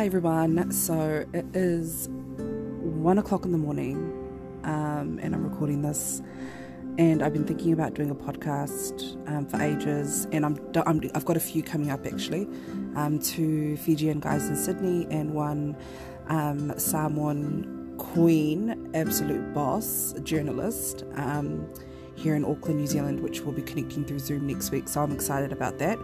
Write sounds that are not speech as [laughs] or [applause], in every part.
Hi everyone. So it is one o'clock in the morning, um, and I'm recording this. And I've been thinking about doing a podcast um, for ages, and I'm, I'm I've got a few coming up actually, um, two Fijian guys in Sydney and one um, Samoan queen, absolute boss, journalist um, here in Auckland, New Zealand, which we'll be connecting through Zoom next week. So I'm excited about that.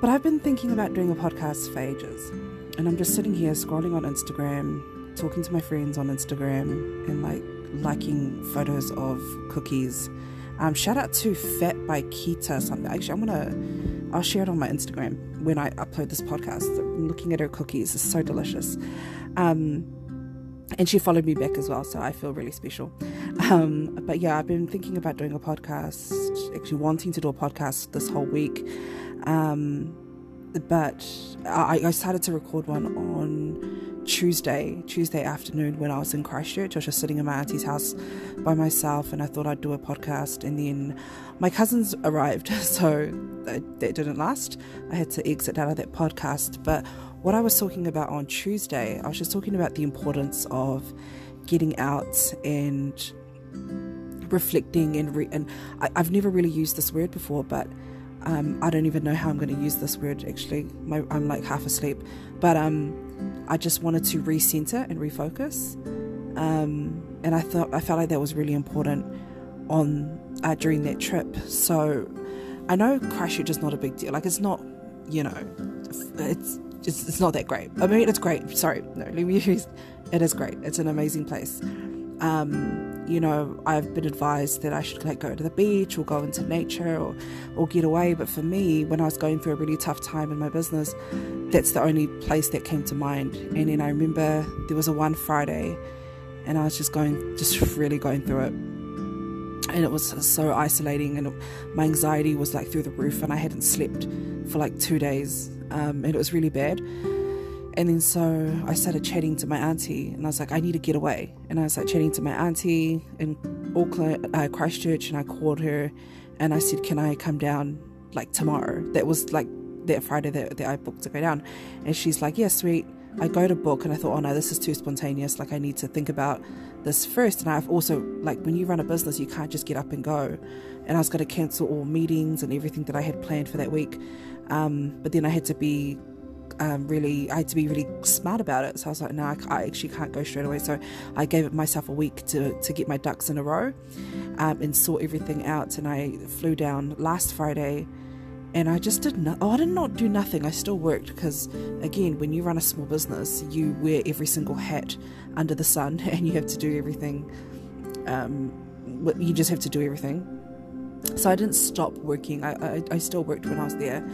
But I've been thinking about doing a podcast for ages. And I'm just sitting here scrolling on Instagram, talking to my friends on Instagram, and like liking photos of cookies. Um, shout out to Fat by Kita something. Actually, I'm gonna I'll share it on my Instagram when I upload this podcast. I'm looking at her cookies, is so delicious. Um, and she followed me back as well, so I feel really special. Um, but yeah, I've been thinking about doing a podcast, actually wanting to do a podcast this whole week. Um, but I, I started to record one on Tuesday, Tuesday afternoon when I was in Christchurch. I was just sitting in my auntie's house by myself and I thought I'd do a podcast. And then my cousins arrived, [laughs] so that, that didn't last. I had to exit out of that podcast. But what I was talking about on Tuesday, I was just talking about the importance of getting out and reflecting and re- and I, I've never really used this word before, but um, I don't even know how I'm going to use this word actually. My, I'm like half asleep. But um, I just wanted to recenter and refocus. Um, and I thought I felt like that was really important on uh, during that trip. So I know Christchurch is not a big deal. Like it's not, you know, it's it's, it's not that great. I mean, it's great. Sorry, no, let me [laughs] use. It is great. It's an amazing place. Um, you know, I've been advised that I should like go to the beach or go into nature or, or get away. But for me, when I was going through a really tough time in my business, that's the only place that came to mind. And then I remember there was a one Friday and I was just going, just really going through it. And it was so isolating, and my anxiety was like through the roof, and I hadn't slept for like two days, um, and it was really bad. And then so I started chatting to my auntie, and I was like, I need to get away. And I was like chatting to my auntie in Auckland, uh, Christchurch, and I called her, and I said, Can I come down like tomorrow? That was like that Friday that, that I booked to go down. And she's like, Yeah, sweet. I go to book, and I thought, Oh no, this is too spontaneous. Like, I need to think about this first. And I've also, like, when you run a business, you can't just get up and go. And I was going to cancel all meetings and everything that I had planned for that week. Um, but then I had to be um, really, I had to be really smart about it. So I was like, no, I, I, actually can't go straight away. So I gave myself a week to, to get my ducks in a row um, and sort everything out. And I flew down last Friday and I just did not, oh, I did not do nothing. I still worked because, again, when you run a small business, you wear every single hat under the sun [laughs] and you have to do everything. Um, you just have to do everything. So I didn't stop working. I, I, I still worked when I was there.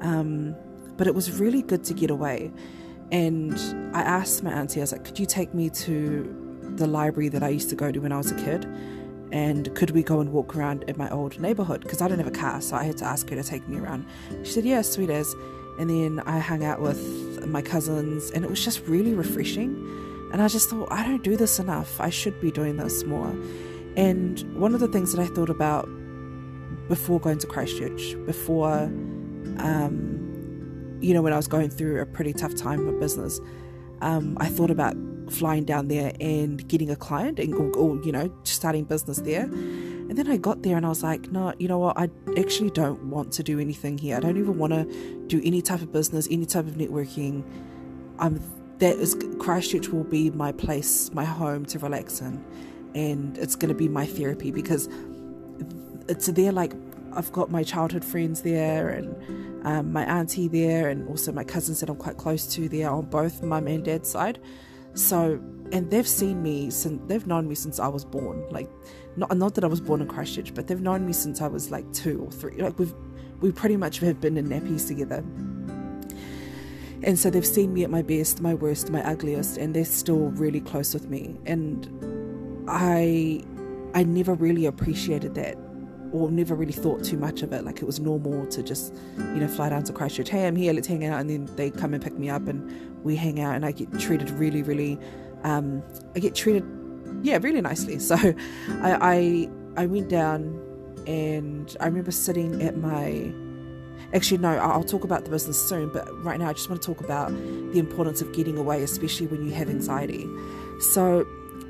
Um, but it was really good to get away. And I asked my auntie, I was like, could you take me to the library that I used to go to when I was a kid? And could we go and walk around in my old neighborhood? Because I don't have a car, so I had to ask her to take me around. She said, yeah, sweet as. And then I hung out with my cousins, and it was just really refreshing. And I just thought, I don't do this enough. I should be doing this more. And one of the things that I thought about before going to Christchurch, before um, you know, when I was going through a pretty tough time in business, um, I thought about flying down there and getting a client and, or, or, you know, starting business there. And then I got there and I was like, no, you know what? I actually don't want to do anything here. I don't even want to do any type of business, any type of networking. Um, that is Christchurch will be my place, my home to relax in, and it's going to be my therapy because it's there like I've got my childhood friends there and um, my auntie there, and also my cousins that I'm quite close to there on both mum and dad's side. So, and they've seen me since they've known me since I was born. Like, not not that I was born in Christchurch, but they've known me since I was like two or three. Like we've we pretty much have been in nappies together. And so they've seen me at my best, my worst, my ugliest, and they're still really close with me. And I I never really appreciated that or never really thought too much of it. Like it was normal to just, you know, fly down to Christchurch. Hey, I'm here. Let's hang out. And then they come and pick me up, and we hang out. And I get treated really, really. Um, I get treated, yeah, really nicely. So, I I, I went down, and I remember sitting at my actually, no, I'll talk about the business soon, but right now I just want to talk about the importance of getting away, especially when you have anxiety. So,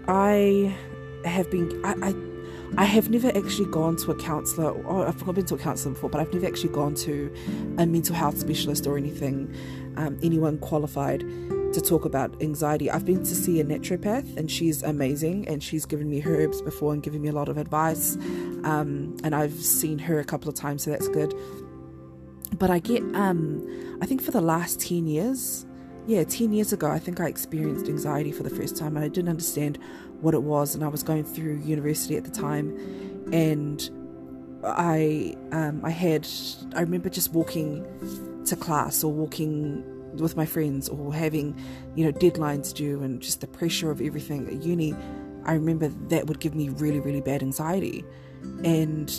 I have been, I, I I have never actually gone to a counsellor, or I've been to a counsellor before, but I've never actually gone to a mental health specialist or anything, um, anyone qualified to talk about anxiety. I've been to see a naturopath, and she's amazing, and she's given me herbs before and given me a lot of advice. Um, and I've seen her a couple of times, so that's good. But I get, um, I think for the last 10 years, yeah, 10 years ago, I think I experienced anxiety for the first time, and I didn't understand what it was. And I was going through university at the time, and I um, I had I remember just walking to class or walking with my friends or having you know deadlines due and just the pressure of everything at uni. I remember that would give me really really bad anxiety, and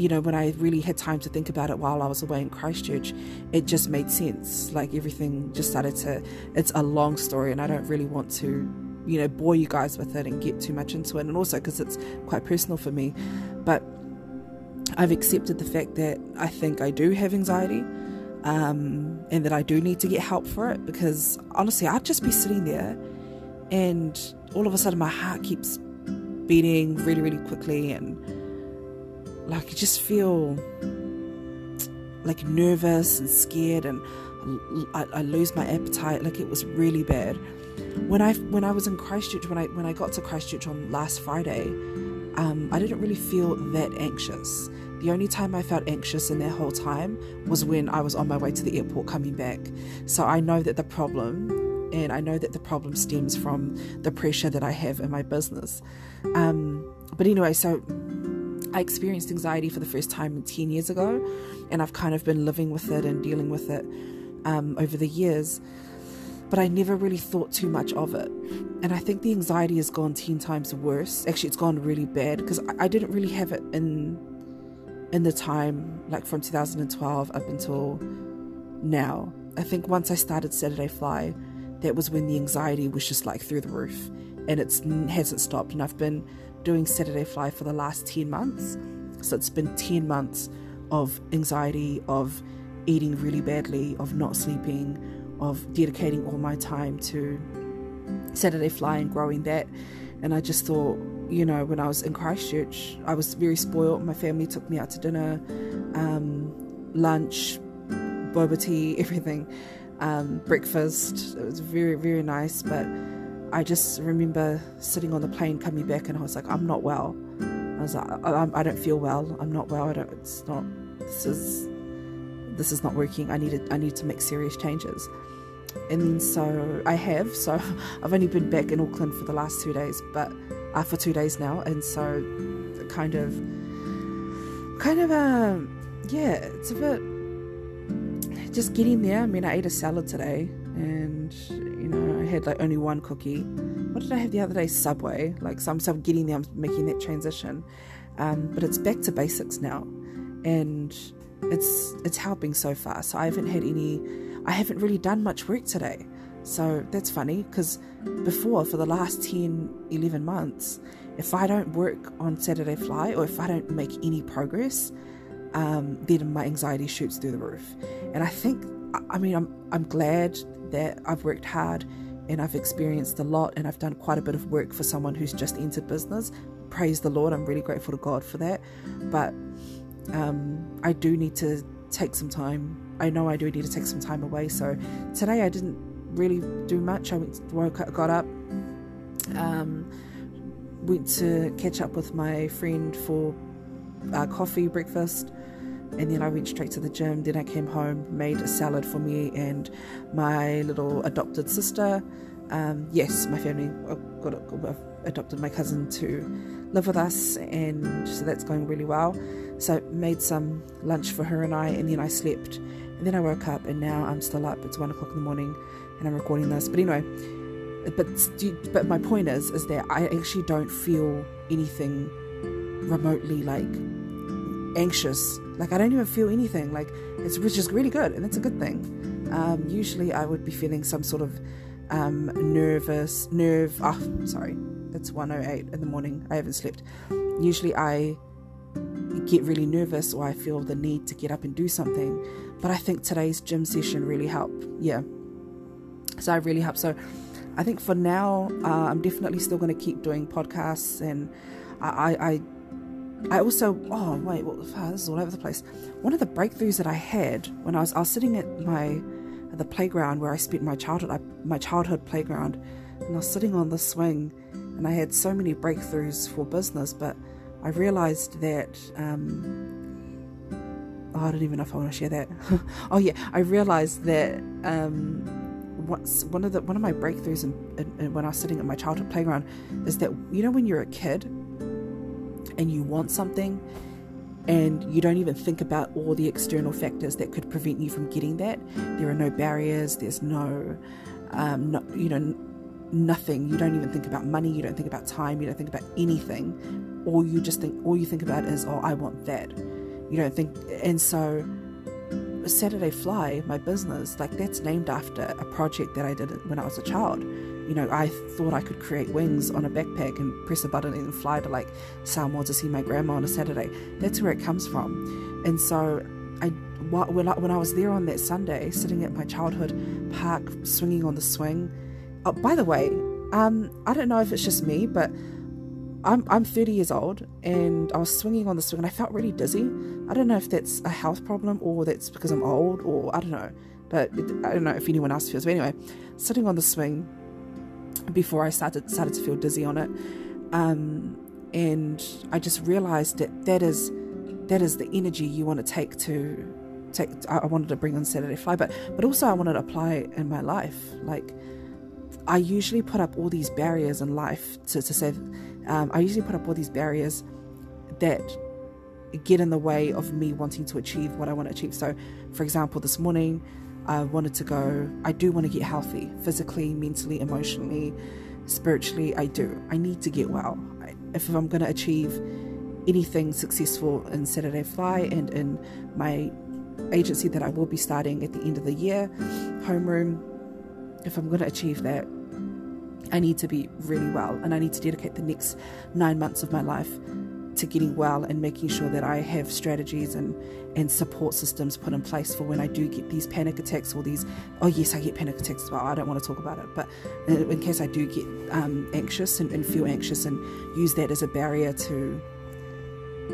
you know, when I really had time to think about it while I was away in Christchurch, it just made sense. Like everything just started to, it's a long story, and I don't really want to you know, bore you guys with it and get too much into it. And also because it's quite personal for me. But I've accepted the fact that I think I do have anxiety um, and that I do need to get help for it because honestly, I'd just be sitting there and all of a sudden my heart keeps beating really, really quickly and like I just feel like nervous and scared and I, I lose my appetite. Like it was really bad when I when I was in Christchurch, when I when I got to Christchurch on last Friday, um, I didn't really feel that anxious. The only time I felt anxious in that whole time was when I was on my way to the airport coming back. So I know that the problem, and I know that the problem stems from the pressure that I have in my business. Um, but anyway, so I experienced anxiety for the first time 10 years ago, and I've kind of been living with it and dealing with it um, over the years but I never really thought too much of it. And I think the anxiety has gone 10 times worse. Actually, it's gone really bad because I, I didn't really have it in in the time like from 2012 up until now. I think once I started Saturday Fly, that was when the anxiety was just like through the roof and it hasn't stopped. And I've been doing Saturday Fly for the last 10 months. So it's been 10 months of anxiety, of eating really badly, of not sleeping, of dedicating all my time to Saturday Fly and growing that. And I just thought, you know, when I was in Christchurch, I was very spoiled. My family took me out to dinner, um, lunch, boba tea, [laughs] everything, um, breakfast. It was very, very nice. But I just remember sitting on the plane coming back, and I was like, I'm not well. I was like, I, I don't feel well. I'm not well. I don't. It's not. This is. This is not working. I needed. I need to make serious changes and then so I have. So [laughs] I've only been back in Auckland for the last two days, but uh, for two days now, and so kind of, kind of, um, yeah, it's a bit just getting there. I mean, I ate a salad today, and you know, I had like only one cookie. What did I have the other day? Subway. Like, so I'm still getting there. I'm making that transition, um, but it's back to basics now, and it's it's helping so far. So I haven't had any I haven't really done much work today. So that's funny because before, for the last 10, 11 months, if I don't work on Saturday Fly or if I don't make any progress, um, then my anxiety shoots through the roof. And I think, I mean, I'm, I'm glad that I've worked hard and I've experienced a lot and I've done quite a bit of work for someone who's just entered business. Praise the Lord, I'm really grateful to God for that. But um, I do need to take some time I know I do need to take some time away. So today I didn't really do much. I went, woke up, got up, um, went to catch up with my friend for uh, coffee, breakfast, and then I went straight to the gym. Then I came home, made a salad for me and my little adopted sister. Um, yes, my family got, got adopted my cousin to live with us, and so that's going really well. So made some lunch for her and I, and then I slept and then I woke up and now I'm still up. It's one o'clock in the morning and I'm recording this. But anyway, but but my point is is that I actually don't feel anything remotely like anxious. Like I don't even feel anything. Like it's which is really good and it's a good thing. Um, usually I would be feeling some sort of um, nervous nerve. Oh, sorry, it's 1:08 in the morning. I haven't slept. Usually I get really nervous or I feel the need to get up and do something. But I think today's gym session really helped. Yeah. So I really helped. So I think for now, uh, I'm definitely still going to keep doing podcasts, and I, I, I also. Oh wait, what well, this is all over the place. One of the breakthroughs that I had when I was, I was sitting at my, at the playground where I spent my childhood, I, my childhood playground, and I was sitting on the swing, and I had so many breakthroughs for business, but I realized that. Um, oh, I don't even know if I want to share that. [laughs] oh yeah, I realized that. Um, what's one of the one of my breakthroughs in, in, in when I was sitting at my childhood playground is that you know when you're a kid and you want something and you don't even think about all the external factors that could prevent you from getting that. There are no barriers. There's no, um, no you know, nothing. You don't even think about money. You don't think about time. You don't think about anything. All you just think, all you think about is, oh, I want that. You don't think, and so Saturday Fly, my business, like that's named after a project that I did when I was a child. You know, I thought I could create wings on a backpack and press a button and fly to like Samoa to see my grandma on a Saturday. That's where it comes from. And so I when I, when I was there on that Sunday, sitting at my childhood park, swinging on the swing. Oh, by the way, um, I don't know if it's just me, but I'm I'm 30 years old and I was swinging on the swing and I felt really dizzy. I don't know if that's a health problem or that's because I'm old or I don't know, but I don't know if anyone else feels. But anyway, sitting on the swing before I started started to feel dizzy on it, um, and I just realized that that is that is the energy you want to take to take. I wanted to bring on Saturday Fly, but but also I wanted to apply in my life. Like I usually put up all these barriers in life to to say um, I usually put up all these barriers that get in the way of me wanting to achieve what I want to achieve. So, for example, this morning I wanted to go, I do want to get healthy physically, mentally, emotionally, spiritually. I do. I need to get well. If I'm going to achieve anything successful in Saturday Fly and in my agency that I will be starting at the end of the year, Homeroom, if I'm going to achieve that, I need to be really well and I need to dedicate the next nine months of my life to getting well and making sure that I have strategies and, and support systems put in place for when I do get these panic attacks or these, oh yes, I get panic attacks as well. I don't want to talk about it, but in case I do get um, anxious and, and, feel anxious and use that as a barrier to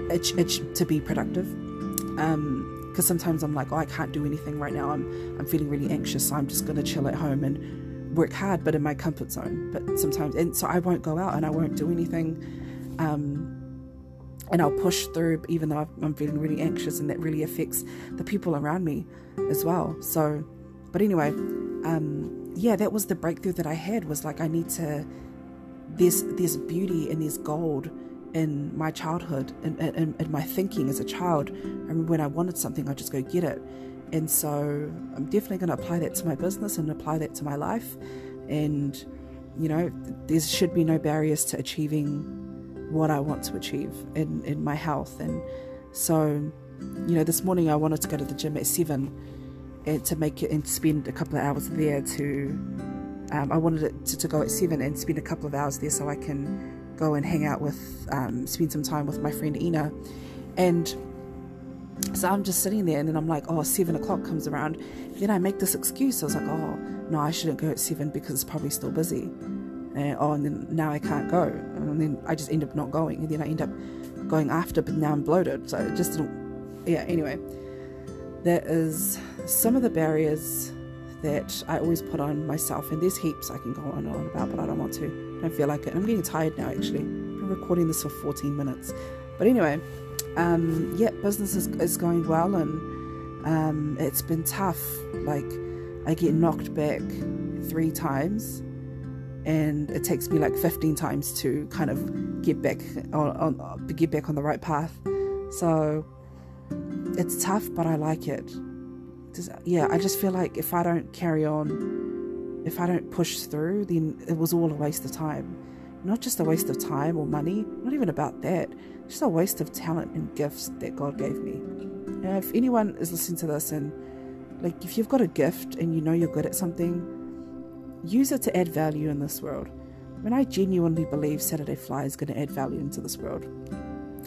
to be productive. because um, sometimes I'm like, oh, I can't do anything right now. I'm I'm feeling really anxious, so I'm just going to chill at home and work hard but in my comfort zone but sometimes and so i won't go out and i won't do anything um, and i'll push through even though i'm feeling really anxious and that really affects the people around me as well so but anyway um, yeah that was the breakthrough that i had was like i need to there's there's beauty and there's gold in my childhood and in, in, in, my thinking as a child. I remember when I wanted something, I'd just go get it. And so I'm definitely going to apply that to my business and apply that to my life. And, you know, there should be no barriers to achieving what I want to achieve in, in my health. And so, you know, this morning I wanted to go to the gym at seven and to make it and spend a couple of hours there to, um, I wanted it to, to, go at seven and spend a couple of hours there so I can go and hang out with, um, spend some time with my friend Ina. And so I'm just sitting there, and then I'm like, oh, seven o'clock comes around. Then I make this excuse. I was like, oh, no, I shouldn't go at seven because it's probably still busy. And oh, and then now I can't go. And then I just end up not going. And then I end up going after, but now I'm bloated. So it just didn't, yeah, anyway. That is some of the barriers that I always put on myself. And there's heaps I can go on and on about, but I don't want to. I don't feel like it. I'm getting tired now, actually. I've been recording this for 14 minutes. But anyway, um, yeah, business is, is going well and um, it's been tough. Like, I get knocked back three times and it takes me like 15 times to kind of get back on, on get back on the right path. So it's tough, but I like it. Just, yeah, I just feel like if I don't carry on, if I don't push through, then it was all a waste of time. Not just a waste of time or money, not even about that just a waste of talent and gifts that God gave me. And if anyone is listening to this and like if you've got a gift and you know you're good at something, use it to add value in this world. Mean, I genuinely believe Saturday Fly is going to add value into this world.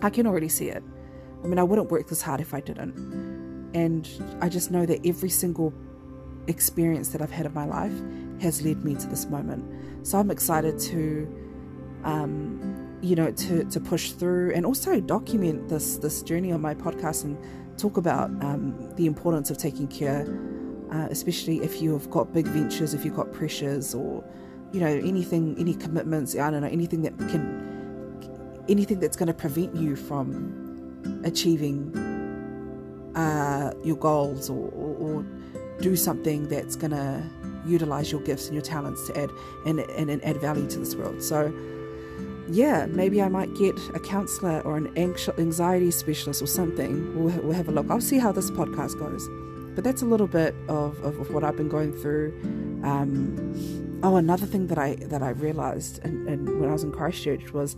I can already see it. I mean, I wouldn't work this hard if I didn't. And I just know that every single experience that I've had in my life has led me to this moment. So I'm excited to, um, you know, to, to push through and also document this this journey on my podcast and talk about um, the importance of taking care, uh, especially if you've got big ventures, if you've got pressures, or you know anything, any commitments. I don't know anything that can, anything that's going to prevent you from achieving uh, your goals or, or, or do something that's going to utilize your gifts and your talents to add and, and, and add value to this world. So yeah, maybe I might get a counselor or an anxiety specialist or something. We'll, we'll have a look. I'll see how this podcast goes. But that's a little bit of, of, of what I've been going through. Um, oh, another thing that I that I realized and, and when I was in Christchurch was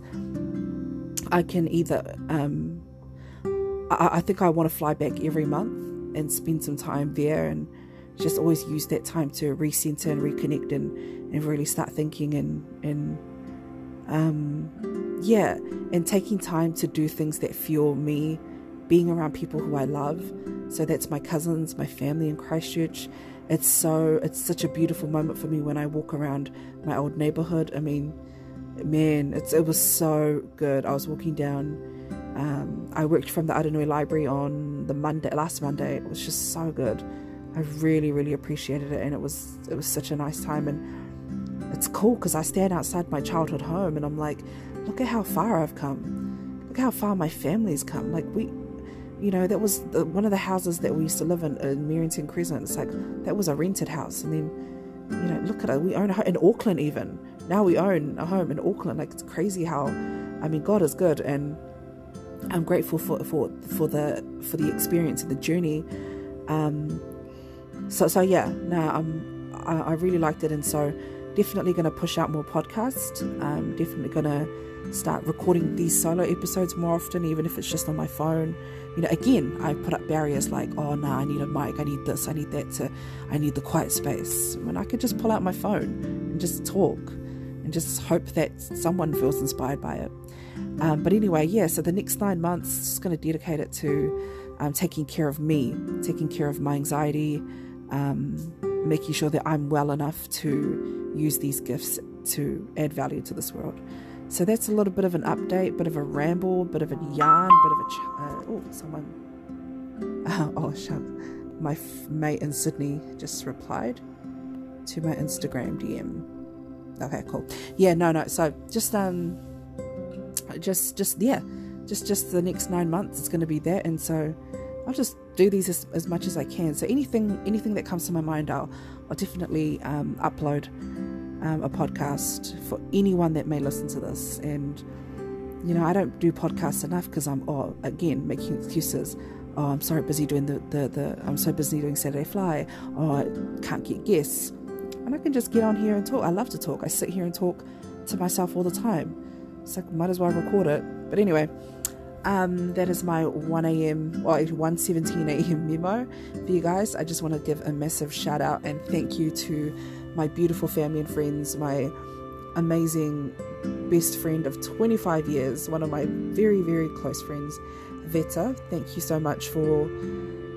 I can either um, I, I think I want to fly back every month and spend some time there and just always use that time to recenter and reconnect and, and really start thinking and and um, yeah, and taking time to do things that fuel me, being around people who I love. So that's my cousins, my family in Christchurch. It's so it's such a beautiful moment for me when I walk around my old neighborhood. I mean, man, it's it was so good. I was walking down. Um, I worked from the Aranui Library on the Monday, last Monday. It was just so good. I really, really appreciated it, and it was it was such a nice time. And it's cool because I stand outside my childhood home and I'm like, look at how far I've come. Look how far my family's come. Like, we, you know, that was the, one of the houses that we used to live in in Merrington Crescent. It's like, that was a rented house. And then, you know, look at it. We own a home in Auckland, even. Now we own a home in Auckland. Like, it's crazy how, I mean, God is good. And I'm grateful for, for, for the, for the experience and the journey. Um, so, so yeah, no, um, I, I really liked it. And so, definitely going to push out more podcasts. Um, definitely going to start recording these solo episodes more often, even if it's just on my phone. You know, again, I put up barriers like, oh no, I need a mic, I need this, I need that, to, I need the quiet space. When I could just pull out my phone and just talk, and just hope that someone feels inspired by it. Um, but anyway, yeah. So the next nine months, just going to dedicate it to um, taking care of me, taking care of my anxiety. Um, making sure that I'm well enough to use these gifts to add value to this world. So that's a little bit of an update, bit of a ramble, bit of a yarn, bit of a. Ch- uh, oh, someone. [laughs] Oh, shuck. My f- mate in Sydney just replied to my Instagram DM. Okay, cool. Yeah, no, no. So just um, just just yeah, just just the next nine months it's going to be that, and so I'll just do these as, as much as I can. So anything anything that comes to my mind, I'll I'll definitely um, upload um, a podcast for anyone that may listen to this. And you know, I don't do podcasts enough because I'm oh again making excuses. Oh, I'm so busy doing the, the, the I'm so busy doing Saturday Fly. Oh, I can't get guests. And I can just get on here and talk. I love to talk. I sit here and talk to myself all the time. So like might as well record it. But anyway, um, that is my 1 a.m. or 1:17 a.m. memo for you guys. I just want to give a massive shout out and thank you to my beautiful family and friends, my amazing best friend of 25 years, one of my very very close friends, Veta. Thank you so much for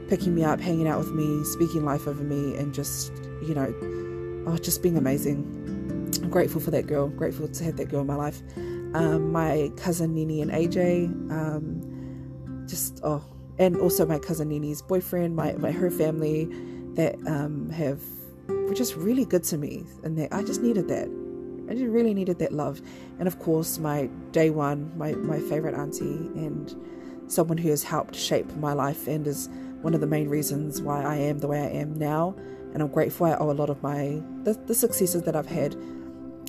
picking me up, hanging out with me, speaking life over me, and just you know, oh, just being amazing. I'm grateful for that girl. Grateful to have that girl in my life um, my cousin Nini and AJ, um, just oh, and also my cousin Nini's boyfriend, my, my her family that um, have were just really good to me, and they, I just needed that. I just really needed that love, and of course my day one, my my favorite auntie, and someone who has helped shape my life and is one of the main reasons why I am the way I am now. And I'm grateful. I owe a lot of my the, the successes that I've had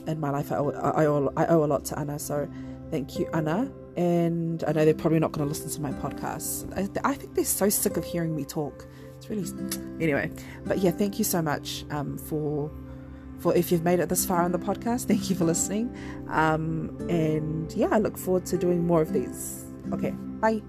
in my life. I owe, I owe, I owe a lot to Anna. So thank you, Anna. And I know they're probably not going to listen to my podcast. I, I, think they're so sick of hearing me talk. It's really anyway. But yeah, thank you so much um, for for if you've made it this far on the podcast. Thank you for listening. Um, and yeah, I look forward to doing more of these. Okay, bye.